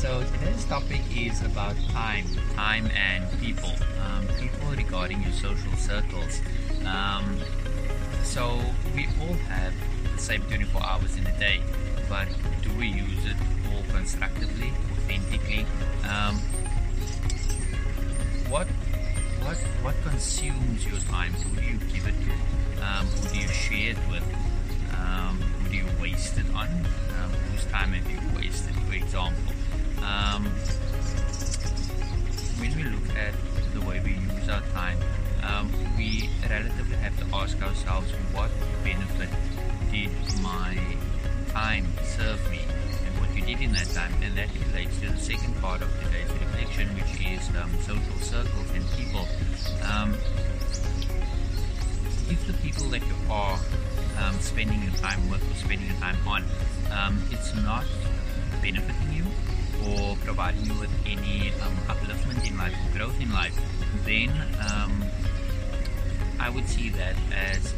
So today's topic is about time, time and people. Um, people regarding your social circles. Um, so we all have the same 24 hours in a day, but do we use it all constructively, authentically? Um, what what what consumes your time? Who do you give it to? Um, who do you share it with? Um, who do you waste it on? Relatively have to ask ourselves what benefit did my time serve me and what you did in that time. And that relates to the second part of today's reflection which is um, social circles and people. Um, if the people that you are um, spending your time with or spending your time on um, it's not benefiting you or providing you with any um, upliftment in life or growth in life then um, I would see that as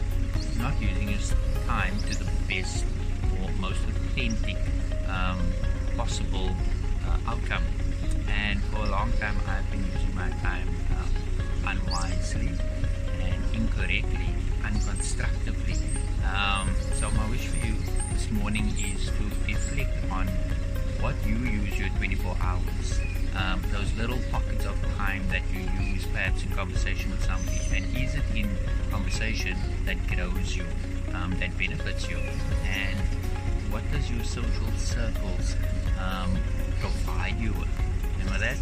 not using your time to the best or most authentic um, possible uh, outcome. And for a long time, I've been using my time um, unwisely and incorrectly, unconstructively. Um, so my wish for you this morning is to reflect on what you use your 24 hours um, those little pockets of time that you use perhaps in conversation with somebody. And is it in conversation that grows you um, that benefits you? And what does your social circles um, provide you with? With that